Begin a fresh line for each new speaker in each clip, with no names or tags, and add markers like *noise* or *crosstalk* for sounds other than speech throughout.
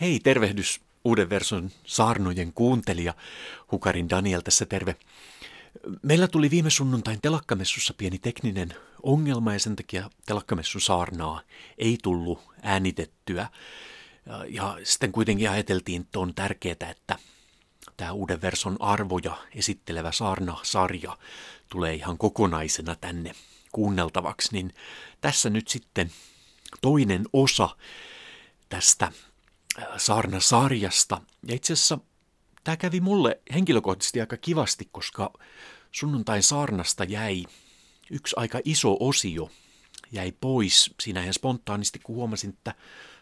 Hei, tervehdys uuden verson saarnojen kuuntelija. Hukarin Daniel tässä terve. Meillä tuli viime sunnuntain telakkamessussa pieni tekninen ongelma ja sen takia telakkamessun saarnaa ei tullut äänitettyä. Ja, sitten kuitenkin ajateltiin, että on tärkeää, että tämä uuden verson arvoja esittelevä saarna-sarja tulee ihan kokonaisena tänne kuunneltavaksi, niin tässä nyt sitten toinen osa tästä saarnasarjasta. Ja itse asiassa tämä kävi mulle henkilökohtaisesti aika kivasti, koska sunnuntain saarnasta jäi yksi aika iso osio jäi pois. Siinä ihan spontaanisti, kun huomasin, että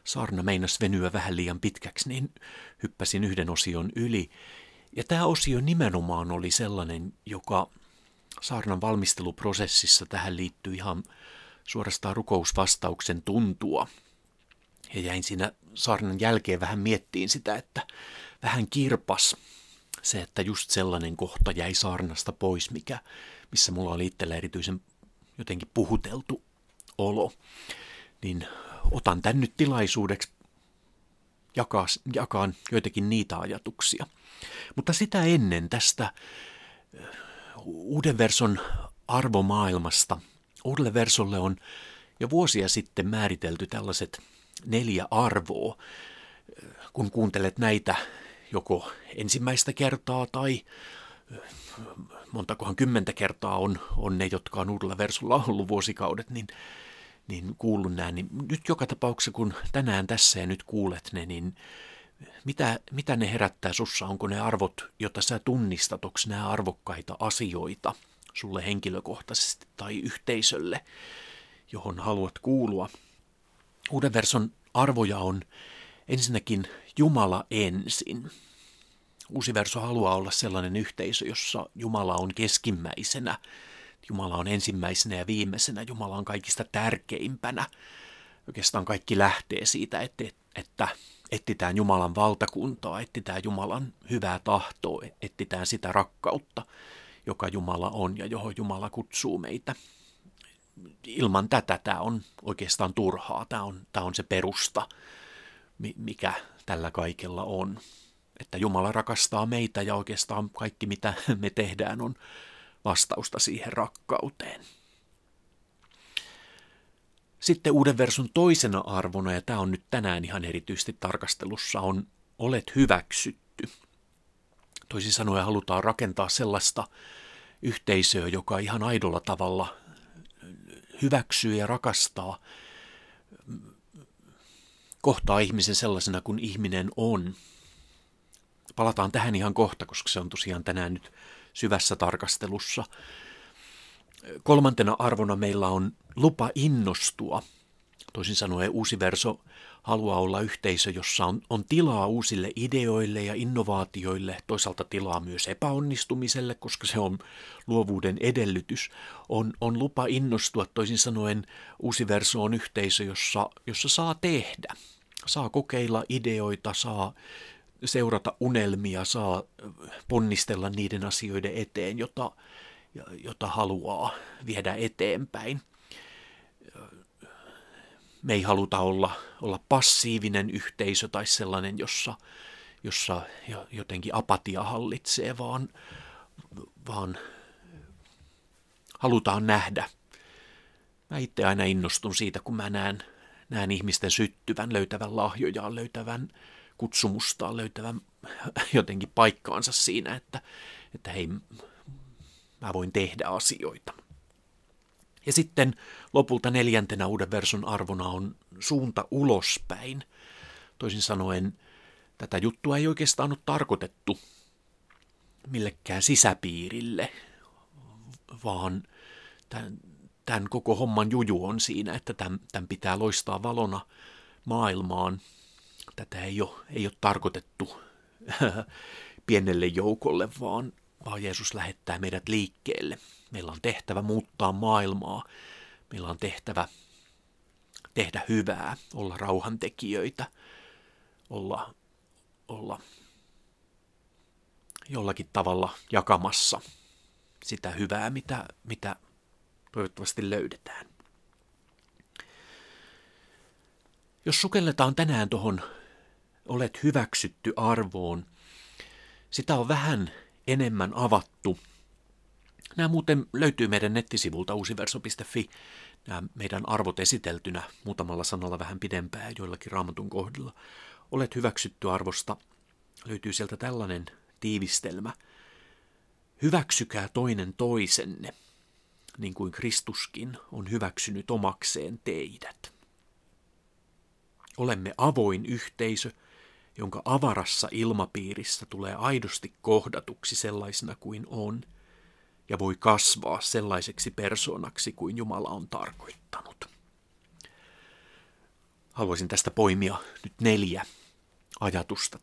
saarna meinas venyä vähän liian pitkäksi, niin hyppäsin yhden osion yli. Ja tämä osio nimenomaan oli sellainen, joka saarnan valmisteluprosessissa tähän liittyy ihan suorastaan rukousvastauksen tuntua. Ja jäin siinä saarnan jälkeen vähän miettiin sitä, että vähän kirpas se, että just sellainen kohta jäi saarnasta pois, mikä, missä mulla oli itsellä erityisen jotenkin puhuteltu olo. Niin otan tän nyt tilaisuudeksi jakaa, jakaan joitakin niitä ajatuksia. Mutta sitä ennen tästä uuden verson arvomaailmasta. Uudelle versolle on jo vuosia sitten määritelty tällaiset neljä arvoa. Kun kuuntelet näitä joko ensimmäistä kertaa tai montakohan kymmentä kertaa on, on ne, jotka on uudella versulla ollut vuosikaudet, niin, niin kuullut nämä. Niin nyt joka tapauksessa, kun tänään tässä ja nyt kuulet ne, niin mitä, mitä ne herättää sussa? Onko ne arvot, joita sä tunnistat? Onko nämä arvokkaita asioita sulle henkilökohtaisesti tai yhteisölle, johon haluat kuulua? Uuden verson arvoja on ensinnäkin Jumala ensin. Uusi verso haluaa olla sellainen yhteisö, jossa Jumala on keskimmäisenä, Jumala on ensimmäisenä ja viimeisenä, Jumala on kaikista tärkeimpänä. Oikeastaan kaikki lähtee siitä, että, että etsitään Jumalan valtakuntaa, etsitään Jumalan hyvää tahtoa, etsitään sitä rakkautta, joka Jumala on ja johon Jumala kutsuu meitä. Ilman tätä tämä on oikeastaan turhaa, tämä on, tämä on se perusta, mikä tällä kaikella on. Että Jumala rakastaa meitä ja oikeastaan kaikki mitä me tehdään on vastausta siihen rakkauteen. Sitten uuden versun toisena arvona, ja tämä on nyt tänään ihan erityisesti tarkastelussa, on olet hyväksytty. Toisin sanoen halutaan rakentaa sellaista yhteisöä, joka ihan aidolla tavalla hyväksyy ja rakastaa, kohtaa ihmisen sellaisena kuin ihminen on. Palataan tähän ihan kohta, koska se on tosiaan tänään nyt syvässä tarkastelussa. Kolmantena arvona meillä on lupa innostua. Toisin sanoen uusi verso haluaa olla yhteisö, jossa on, on tilaa uusille ideoille ja innovaatioille, toisaalta tilaa myös epäonnistumiselle, koska se on luovuuden edellytys. On, on lupa innostua, toisin sanoen uusi verso on yhteisö, jossa, jossa saa tehdä, saa kokeilla ideoita, saa seurata unelmia, saa ponnistella niiden asioiden eteen, jota, jota haluaa viedä eteenpäin. Me ei haluta olla, olla passiivinen yhteisö tai sellainen, jossa, jossa jotenkin apatia hallitsee, vaan, vaan halutaan nähdä. Mä itse aina innostun siitä, kun mä näen, näen ihmisten syttyvän, löytävän lahjojaan, löytävän kutsumustaan, löytävän *laughs* jotenkin paikkaansa siinä, että, että hei, mä voin tehdä asioita. Ja sitten lopulta neljäntenä uuden verson arvona on suunta ulospäin. Toisin sanoen tätä juttua ei oikeastaan ole tarkoitettu millekään sisäpiirille, vaan tämän, tämän koko homman juju on siinä, että tämän, tämän pitää loistaa valona maailmaan. Tätä ei ole, ei ole tarkoitettu *laughs* pienelle joukolle, vaan vaan Jeesus lähettää meidät liikkeelle. Meillä on tehtävä muuttaa maailmaa. Meillä on tehtävä tehdä hyvää, olla rauhantekijöitä, olla, olla jollakin tavalla jakamassa sitä hyvää, mitä, mitä toivottavasti löydetään. Jos sukelletaan tänään tuohon olet hyväksytty arvoon, sitä on vähän enemmän avattu. Nämä muuten löytyy meidän nettisivulta uusiverso.fi, nämä meidän arvot esiteltynä muutamalla sanalla vähän pidempään joillakin raamatun kohdilla. Olet hyväksytty arvosta, löytyy sieltä tällainen tiivistelmä. Hyväksykää toinen toisenne, niin kuin Kristuskin on hyväksynyt omakseen teidät. Olemme avoin yhteisö, jonka avarassa ilmapiirissä tulee aidosti kohdatuksi sellaisena kuin on, ja voi kasvaa sellaiseksi persoonaksi kuin Jumala on tarkoittanut. Haluaisin tästä poimia nyt neljä ajatusta.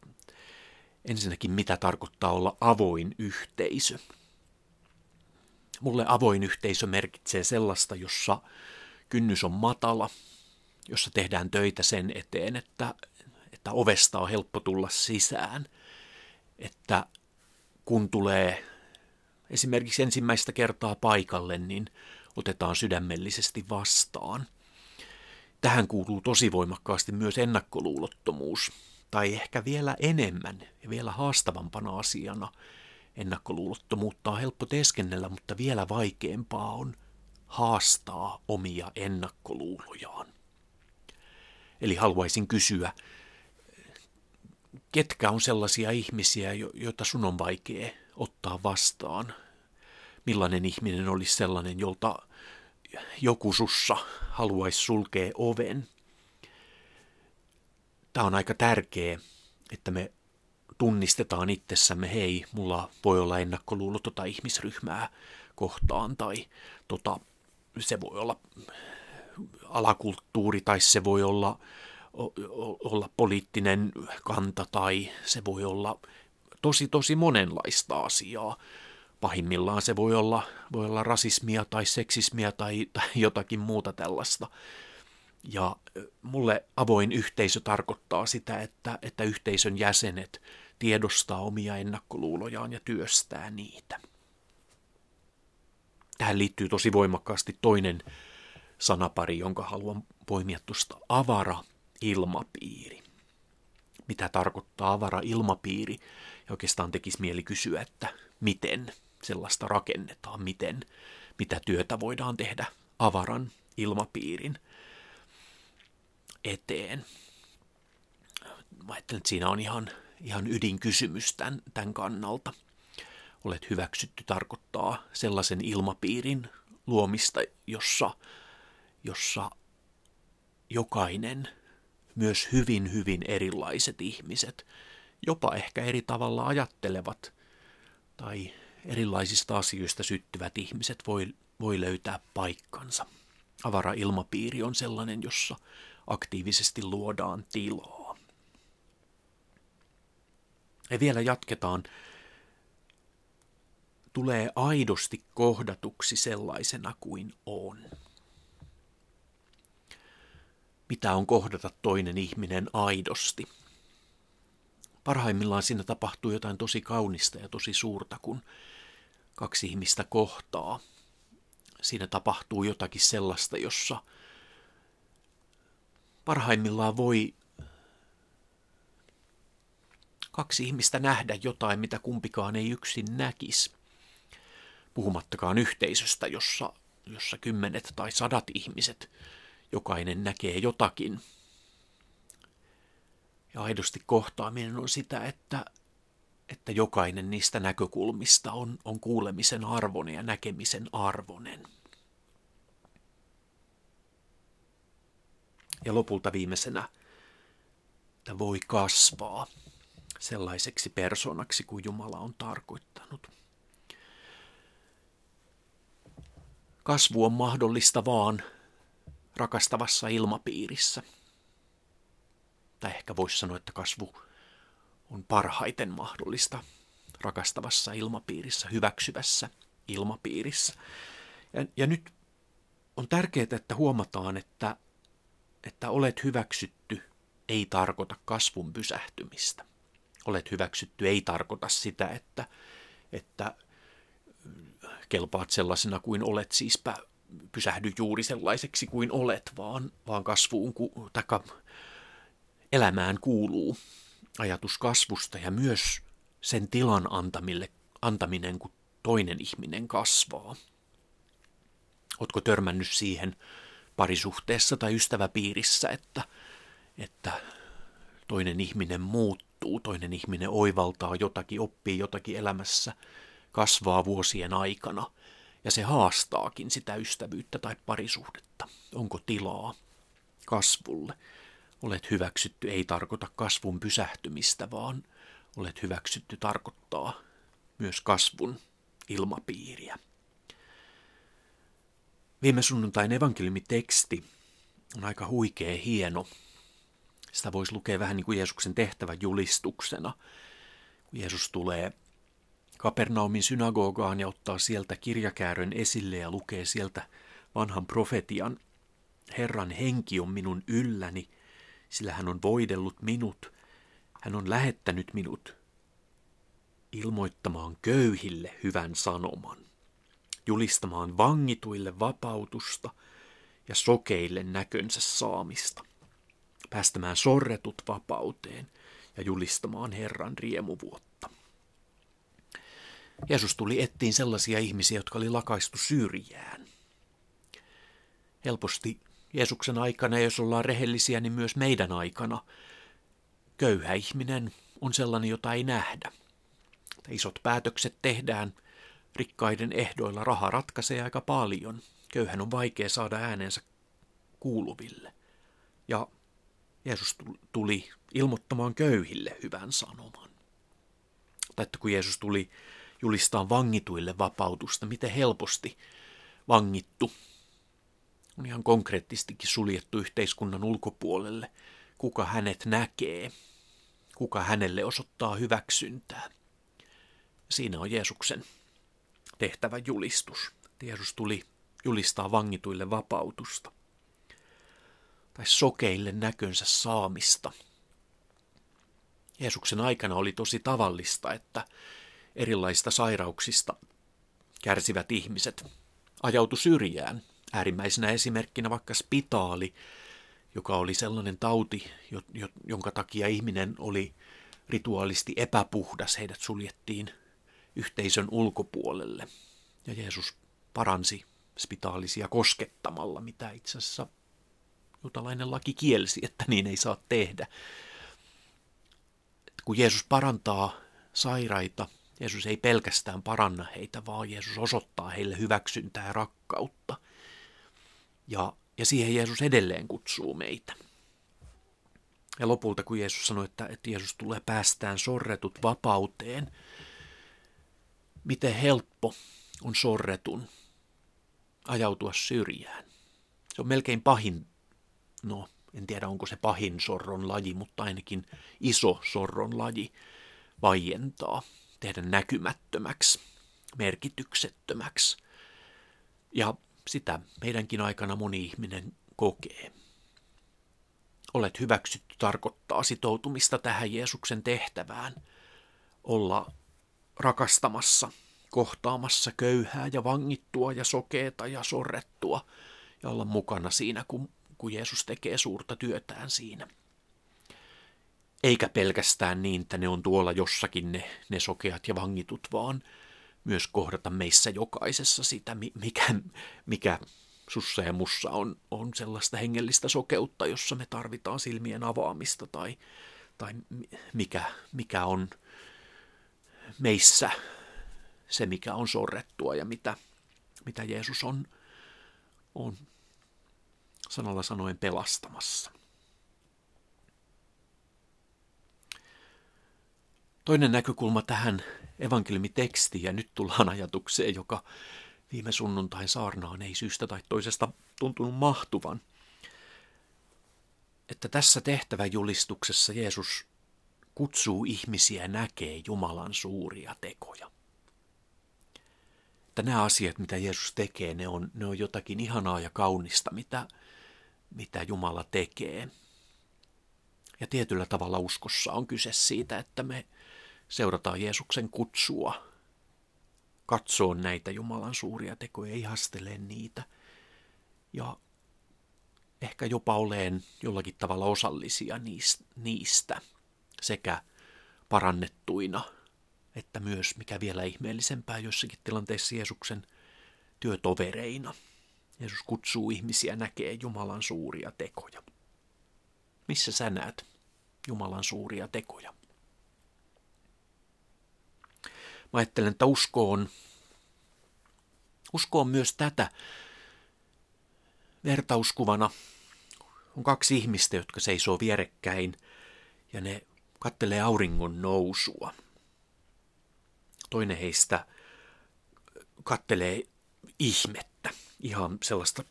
Ensinnäkin, mitä tarkoittaa olla avoin yhteisö. Mulle avoin yhteisö merkitsee sellaista, jossa kynnys on matala, jossa tehdään töitä sen eteen, että, että ovesta on helppo tulla sisään, että kun tulee esimerkiksi ensimmäistä kertaa paikalle, niin otetaan sydämellisesti vastaan. Tähän kuuluu tosi voimakkaasti myös ennakkoluulottomuus, tai ehkä vielä enemmän ja vielä haastavampana asiana ennakkoluulottomuutta on helppo teeskennellä, mutta vielä vaikeampaa on haastaa omia ennakkoluulojaan. Eli haluaisin kysyä, ketkä on sellaisia ihmisiä, joita sun on vaikea ottaa vastaan? Millainen ihminen olisi sellainen, jolta joku sussa haluaisi sulkea oven? Tämä on aika tärkeä, että me tunnistetaan itsessämme, hei, mulla voi olla ennakkoluulo tota ihmisryhmää kohtaan, tai tota, se voi olla alakulttuuri, tai se voi olla, olla poliittinen kanta, tai se voi olla tosi tosi monenlaista asiaa. Pahimmillaan se voi olla, voi olla rasismia tai seksismia tai, tai jotakin muuta tällaista. Ja mulle avoin yhteisö tarkoittaa sitä, että, että yhteisön jäsenet tiedostaa omia ennakkoluulojaan ja työstää niitä. Tähän liittyy tosi voimakkaasti toinen sanapari, jonka haluan poimia tuosta avara ilmapiiri. Mitä tarkoittaa avara ilmapiiri? Ja oikeastaan tekisi mieli kysyä, että miten sellaista rakennetaan, miten, mitä työtä voidaan tehdä avaran ilmapiirin eteen. Mä ajattelen, että siinä on ihan, ihan ydinkysymys tämän, tämän kannalta. Olet hyväksytty tarkoittaa sellaisen ilmapiirin luomista, jossa, jossa jokainen, myös hyvin hyvin erilaiset ihmiset, jopa ehkä eri tavalla ajattelevat tai erilaisista asioista syttyvät ihmiset voi, voi löytää paikkansa. Avara ilmapiiri on sellainen, jossa aktiivisesti luodaan tilaa. Ja vielä jatketaan. Tulee aidosti kohdatuksi sellaisena kuin on. Mitä on kohdata toinen ihminen aidosti? Parhaimmillaan siinä tapahtuu jotain tosi kaunista ja tosi suurta, kun kaksi ihmistä kohtaa. Siinä tapahtuu jotakin sellaista, jossa – parhaimmillaan voi kaksi ihmistä nähdä jotain, mitä kumpikaan ei yksin näkisi. Puhumattakaan yhteisöstä, jossa, jossa kymmenet tai sadat ihmiset jokainen näkee jotakin. Ja aidosti kohtaaminen on sitä, että, että jokainen niistä näkökulmista on, on kuulemisen arvoinen ja näkemisen arvoinen. Ja lopulta viimeisenä, että voi kasvaa sellaiseksi persoonaksi kuin Jumala on tarkoittanut. Kasvu on mahdollista vaan rakastavassa ilmapiirissä. Tai ehkä voisi sanoa, että kasvu on parhaiten mahdollista rakastavassa ilmapiirissä, hyväksyvässä ilmapiirissä. Ja, ja nyt on tärkeää, että huomataan, että että olet hyväksytty ei tarkoita kasvun pysähtymistä. Olet hyväksytty ei tarkoita sitä, että, että kelpaat sellaisena kuin olet, siispä pysähdy juuri sellaiseksi kuin olet, vaan, vaan kasvuun, taka, elämään kuuluu ajatus kasvusta ja myös sen tilan antamille, antaminen, kun toinen ihminen kasvaa. Oletko törmännyt siihen parisuhteessa tai ystäväpiirissä, että, että toinen ihminen muuttuu, toinen ihminen oivaltaa jotakin, oppii jotakin elämässä, kasvaa vuosien aikana ja se haastaakin sitä ystävyyttä tai parisuhdetta. Onko tilaa kasvulle? Olet hyväksytty ei tarkoita kasvun pysähtymistä, vaan olet hyväksytty tarkoittaa myös kasvun ilmapiiriä. Viime sunnuntain evankeliumiteksti on aika huikea hieno. Sitä voisi lukea vähän niin kuin Jeesuksen tehtävän julistuksena. Kun Jeesus tulee Kapernaumin synagogaan ja ottaa sieltä kirjakäärön esille ja lukee sieltä vanhan profetian. Herran henki on minun ylläni, sillä hän on voidellut minut. Hän on lähettänyt minut ilmoittamaan köyhille hyvän sanoman, julistamaan vangituille vapautusta ja sokeille näkönsä saamista, päästämään sorretut vapauteen ja julistamaan Herran riemuvuotta. Jeesus tuli ettiin sellaisia ihmisiä, jotka oli lakaistu syrjään. Helposti Jeesuksen aikana, jos ollaan rehellisiä, niin myös meidän aikana köyhä ihminen on sellainen, jota ei nähdä – Isot päätökset tehdään rikkaiden ehdoilla. Raha ratkaisee aika paljon. Köyhän on vaikea saada äänensä kuuluville. Ja Jeesus tuli ilmoittamaan köyhille hyvän sanoman. Tai että kun Jeesus tuli julistaa vangituille vapautusta, miten helposti vangittu on ihan konkreettistikin suljettu yhteiskunnan ulkopuolelle. Kuka hänet näkee, kuka hänelle osoittaa hyväksyntää. Siinä on Jeesuksen tehtävä julistus. Jeesus tuli julistaa vangituille vapautusta tai sokeille näkönsä saamista. Jeesuksen aikana oli tosi tavallista, että erilaisista sairauksista kärsivät ihmiset ajautu syrjään. Äärimmäisenä esimerkkinä vaikka spitaali, joka oli sellainen tauti, jonka takia ihminen oli rituaalisti epäpuhdas. Heidät suljettiin yhteisön ulkopuolelle. Ja Jeesus paransi spitaalisia koskettamalla, mitä itse asiassa jutalainen laki kielsi, että niin ei saa tehdä. Kun Jeesus parantaa sairaita, Jeesus ei pelkästään paranna heitä, vaan Jeesus osoittaa heille hyväksyntää ja rakkautta. Ja, ja siihen Jeesus edelleen kutsuu meitä. Ja lopulta, kun Jeesus sanoi, että, että Jeesus tulee päästään sorretut vapauteen, miten helppo on sorretun ajautua syrjään. Se on melkein pahin, no en tiedä onko se pahin sorron laji, mutta ainakin iso sorron laji vaientaa, tehdä näkymättömäksi, merkityksettömäksi. Ja sitä meidänkin aikana moni ihminen kokee. Olet hyväksytty tarkoittaa sitoutumista tähän Jeesuksen tehtävään, olla rakastamassa, kohtaamassa köyhää ja vangittua ja sokeeta ja sorrettua ja olla mukana siinä, kun, kun Jeesus tekee suurta työtään siinä. Eikä pelkästään niin, että ne on tuolla jossakin ne, ne sokeat ja vangitut, vaan myös kohdata meissä jokaisessa sitä, mikä, mikä sussa ja mussa on, on sellaista hengellistä sokeutta, jossa me tarvitaan silmien avaamista tai, tai mikä, mikä on meissä se, mikä on sorrettua ja mitä, mitä Jeesus on, on sanalla sanoen pelastamassa. Toinen näkökulma tähän evankeliumitekstiin, ja nyt tullaan ajatukseen, joka viime sunnuntain saarnaan ei syystä tai toisesta tuntunut mahtuvan. Että tässä tehtäväjulistuksessa Jeesus kutsuu ihmisiä näkee Jumalan suuria tekoja. Että nämä asiat, mitä Jeesus tekee, ne on, ne on jotakin ihanaa ja kaunista, mitä, mitä Jumala tekee. Ja tietyllä tavalla uskossa on kyse siitä, että me seurataan Jeesuksen kutsua, katsoo näitä Jumalan suuria tekoja, ihastele niitä ja ehkä jopa oleen jollakin tavalla osallisia niistä sekä parannettuina, että myös, mikä vielä ihmeellisempää jossakin tilanteessa Jeesuksen työtovereina. Jeesus kutsuu ihmisiä näkee Jumalan suuria tekoja. Missä sä näet Jumalan suuria tekoja? Mä ajattelen, että usko on, usko on myös tätä vertauskuvana. On kaksi ihmistä, jotka seisoo vierekkäin ja ne kattelee auringon nousua. Toinen heistä kattelee ihmettä, ihan sellaista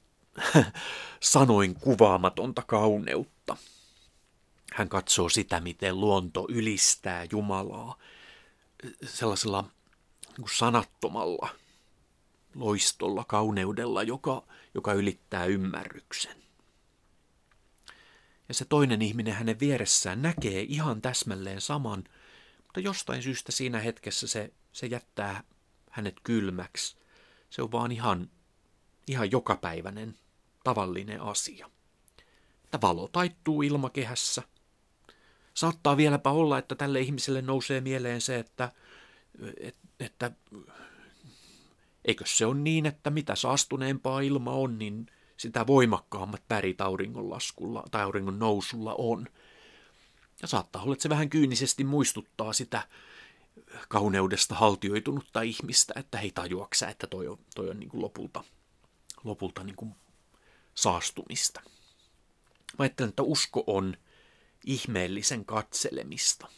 *laughs* sanoin kuvaamatonta kauneutta. Hän katsoo sitä, miten luonto ylistää Jumalaa sellaisella sanattomalla loistolla, kauneudella, joka, joka ylittää ymmärryksen. Ja se toinen ihminen hänen vieressään näkee ihan täsmälleen saman, mutta jostain syystä siinä hetkessä se, se jättää hänet kylmäksi. Se on vaan ihan, ihan jokapäiväinen, tavallinen asia. Että valo taittuu ilmakehässä. Saattaa vieläpä olla, että tälle ihmiselle nousee mieleen se, että, että, että eikö se on niin, että mitä saastuneempaa ilma on, niin sitä voimakkaammat värit auringonlaskulla tai auringon nousulla on. Ja saattaa olla, että se vähän kyynisesti muistuttaa sitä kauneudesta haltioitunutta ihmistä, että hei tajuaksä, että toi on, toi on niin kuin lopulta, lopulta niin kuin saastumista. Mä ajattelen, että usko on ihmeellisen katselemista.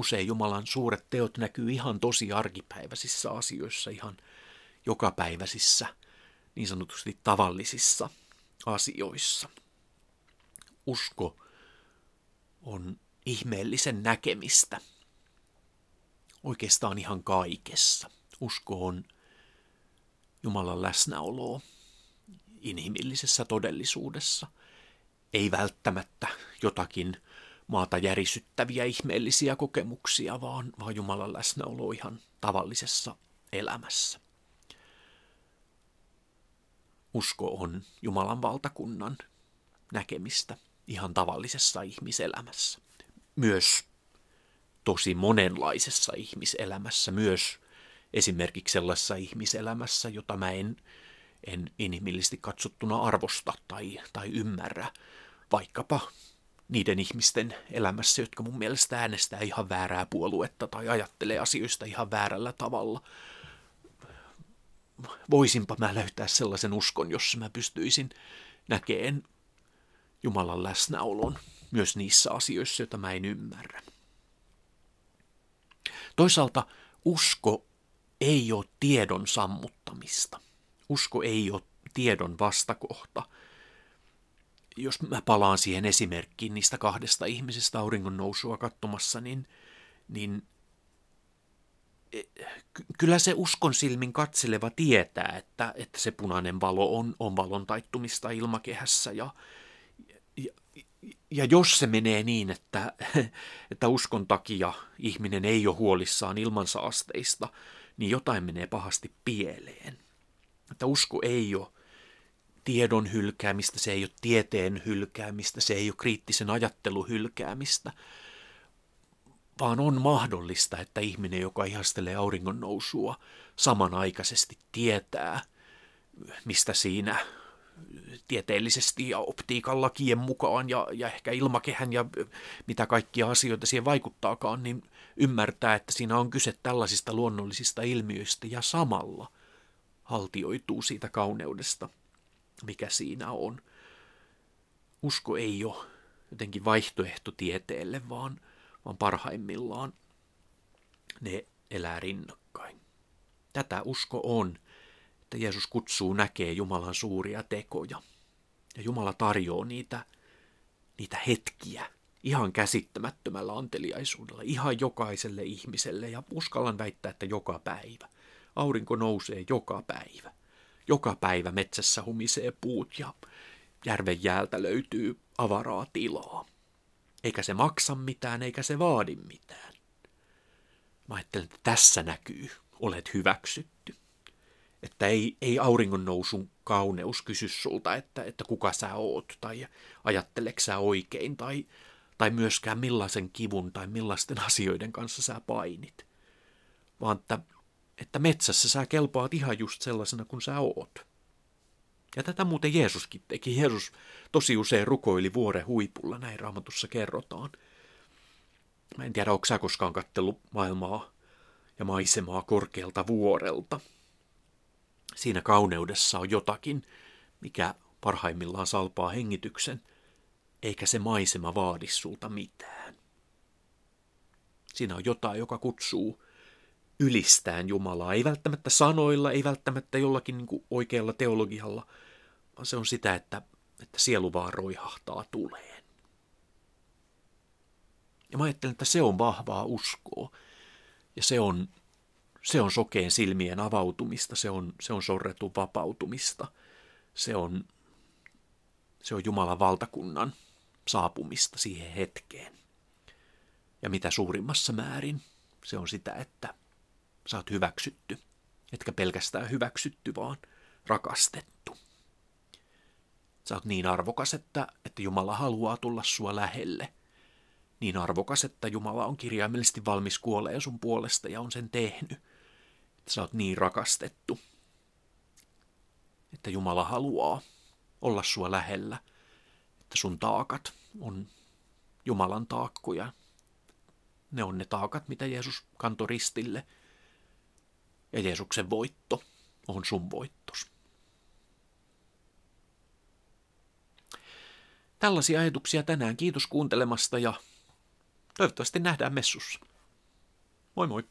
Usein Jumalan suuret teot näkyy ihan tosi arkipäiväisissä asioissa, ihan jokapäiväisissä, niin sanotusti tavallisissa asioissa. Usko on ihmeellisen näkemistä oikeastaan ihan kaikessa. Usko on Jumalan läsnäoloa inhimillisessä todellisuudessa. Ei välttämättä jotakin maata järisyttäviä ihmeellisiä kokemuksia, vaan, vaan Jumalan läsnäolo ihan tavallisessa elämässä. Usko on Jumalan valtakunnan näkemistä ihan tavallisessa ihmiselämässä. Myös tosi monenlaisessa ihmiselämässä, myös esimerkiksi sellaisessa ihmiselämässä, jota mä en, en inhimillisesti katsottuna arvosta tai, tai ymmärrä, vaikkapa niiden ihmisten elämässä, jotka mun mielestä äänestää ihan väärää puoluetta tai ajattelee asioista ihan väärällä tavalla. Voisinpa mä löytää sellaisen uskon, jossa mä pystyisin näkeen Jumalan läsnäolon myös niissä asioissa, joita mä en ymmärrä. Toisaalta usko ei ole tiedon sammuttamista. Usko ei ole tiedon vastakohta. Jos mä palaan siihen esimerkkiin niistä kahdesta ihmisestä auringon nousua katsomassa, niin, niin e, kyllä se uskon silmin katseleva tietää, että, että se punainen valo on, on valon taittumista ilmakehässä ja, ja, ja jos se menee niin, että, että uskon takia ihminen ei ole huolissaan ilmansaasteista, niin jotain menee pahasti pieleen. Että usko ei ole tiedon hylkäämistä, se ei ole tieteen hylkäämistä, se ei ole kriittisen ajattelun hylkäämistä, vaan on mahdollista, että ihminen, joka ihastelee auringon nousua, samanaikaisesti tietää, mistä siinä tieteellisesti ja optiikan lakien mukaan ja, ja ehkä ilmakehän ja mitä kaikkia asioita siihen vaikuttaakaan, niin ymmärtää, että siinä on kyse tällaisista luonnollisista ilmiöistä ja samalla haltioituu siitä kauneudesta, mikä siinä on. Usko ei ole jotenkin vaihtoehto tieteelle, vaan, vaan parhaimmillaan ne elää rinnakkain. Tätä usko on – että Jeesus kutsuu näkee Jumalan suuria tekoja. Ja Jumala tarjoaa niitä, niitä hetkiä ihan käsittämättömällä anteliaisuudella, ihan jokaiselle ihmiselle ja uskallan väittää, että joka päivä. Aurinko nousee joka päivä. Joka päivä metsässä humisee puut ja järven jäältä löytyy avaraa tilaa. Eikä se maksa mitään, eikä se vaadi mitään. Mä ajattelen, että tässä näkyy, olet hyväksytty. Että ei, ei auringon nousun kauneus kysy sulta, että, että kuka sä oot, tai ajatteleksä oikein, tai, tai myöskään millaisen kivun tai millaisten asioiden kanssa sä painit, vaan että, että metsässä sä kelpaat ihan just sellaisena kuin sä oot. Ja tätä muuten Jeesuskin teki. Jeesus tosi usein rukoili vuoren huipulla, näin raamatussa kerrotaan. Mä en tiedä, onko sä koskaan kattellut maailmaa ja maisemaa korkealta vuorelta. Siinä kauneudessa on jotakin, mikä parhaimmillaan salpaa hengityksen, eikä se maisema vaadi sulta mitään. Siinä on jotain, joka kutsuu ylistään Jumalaa. Ei välttämättä sanoilla, ei välttämättä jollakin niin kuin oikealla teologialla, vaan se on sitä, että, että sielu vaan roihahtaa tuleen. Ja mä ajattelen, että se on vahvaa uskoa. Ja se on, se on sokeen silmien avautumista, se on, se on sorretun vapautumista. Se on, se on Jumalan valtakunnan saapumista siihen hetkeen. Ja mitä suurimmassa määrin se on sitä, että sä oot hyväksytty. Etkä pelkästään hyväksytty, vaan rakastettu. Sä oot niin arvokas, että, että Jumala haluaa tulla sua lähelle. Niin arvokas, että Jumala on kirjaimellisesti valmis kuoleen sun puolesta ja on sen tehnyt. Sä oot niin rakastettu, että Jumala haluaa olla sua lähellä. Että sun taakat on Jumalan taakkoja. Ne on ne taakat, mitä Jeesus kantoi ristille – ja Jeesuksen voitto on sun voittos. Tällaisia ajatuksia tänään. Kiitos kuuntelemasta ja toivottavasti nähdään messussa. Moi moi!